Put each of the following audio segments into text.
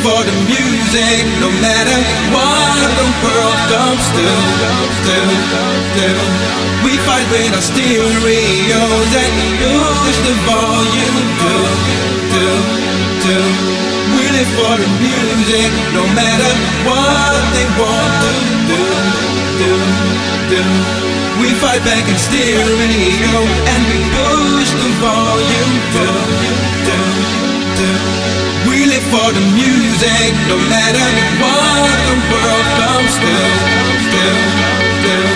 for the music, no matter what the world comes to. We fight with our stereos and push the volume to, to, to. We live for the music, no matter what they want to do, do, do. We fight back in stereo and we push the volume to, to, to. We live for the music, no matter what the world comes to. Still, still,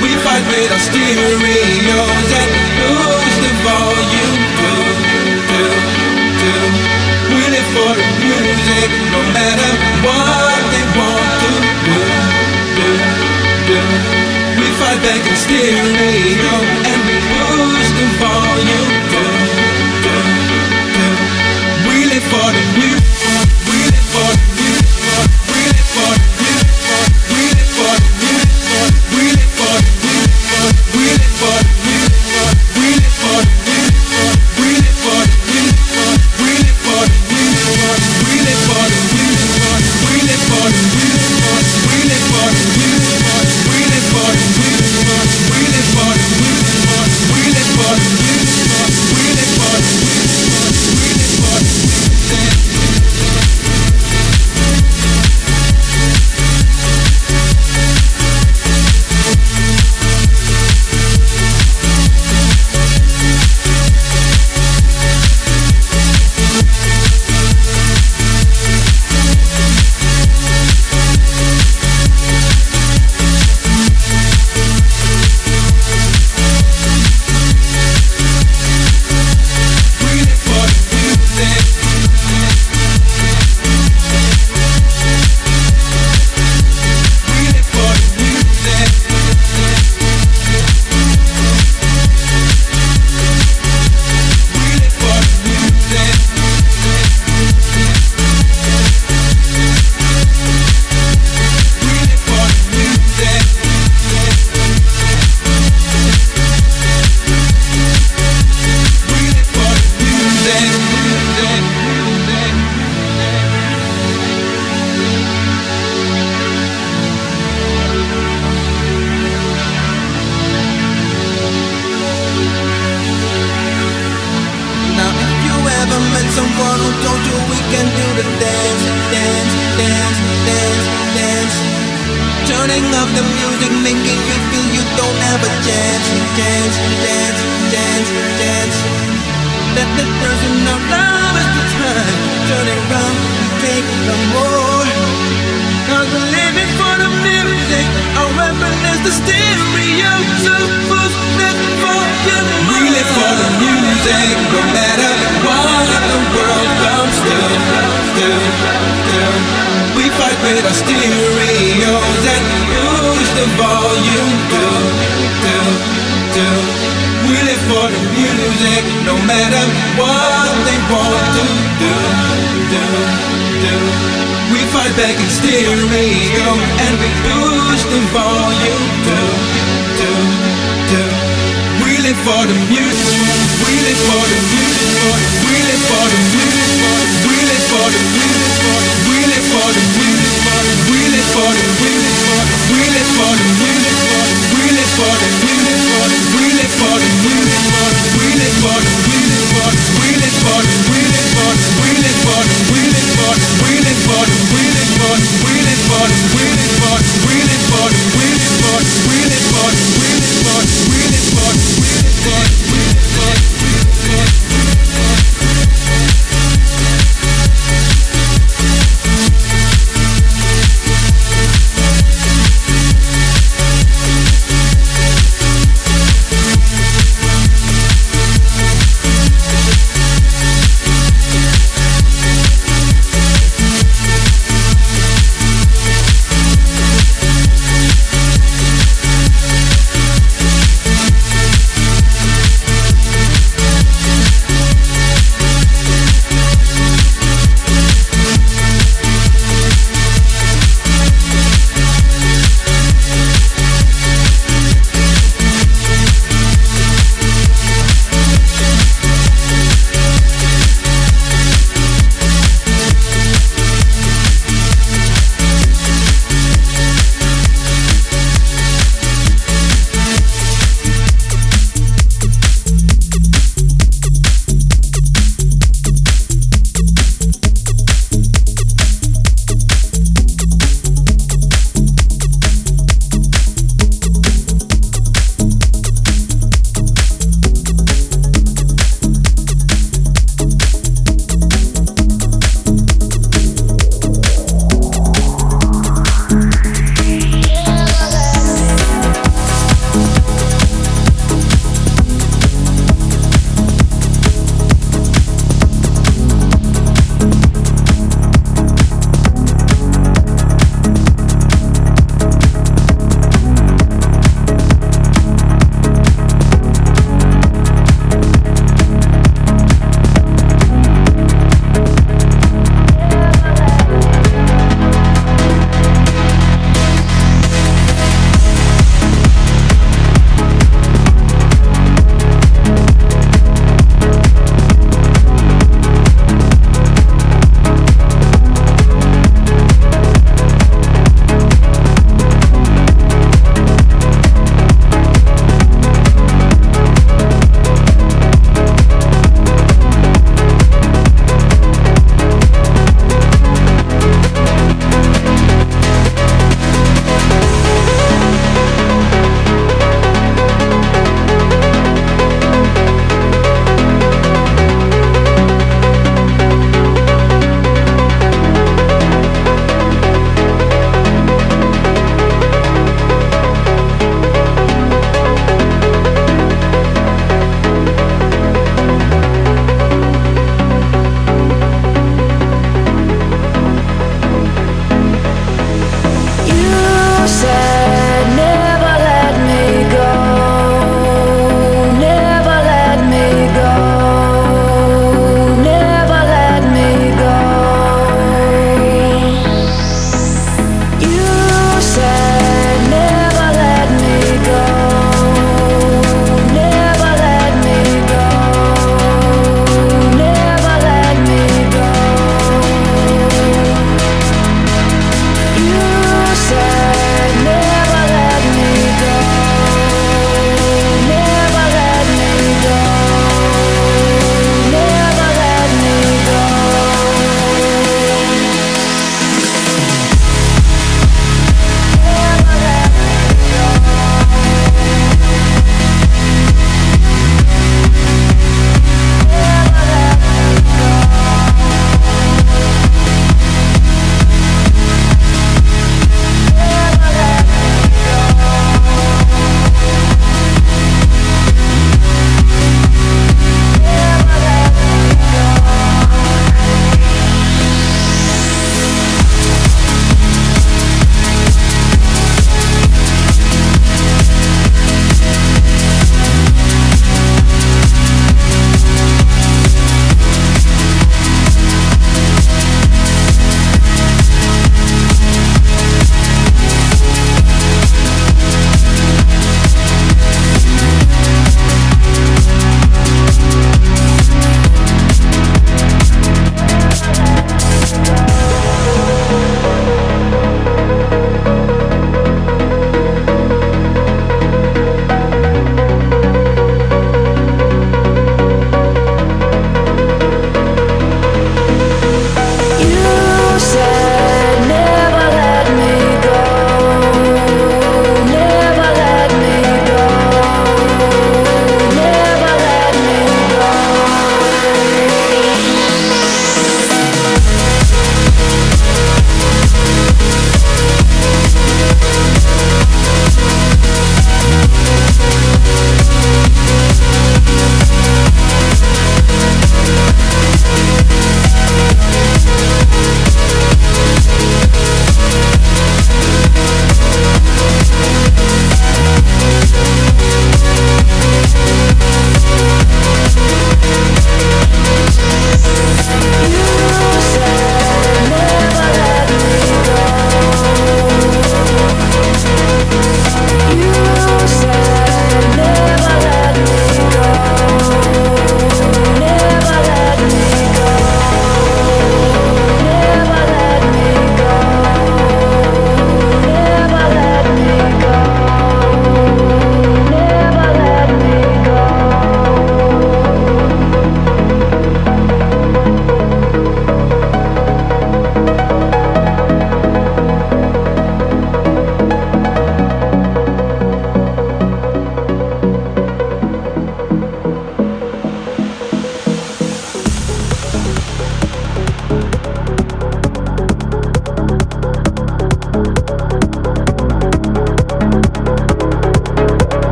we fight with our stereos and push the volume to, to, to. We live for the music, no matter what they want to do, do, do. We fight back in stereo and we push the volume to, to, to for the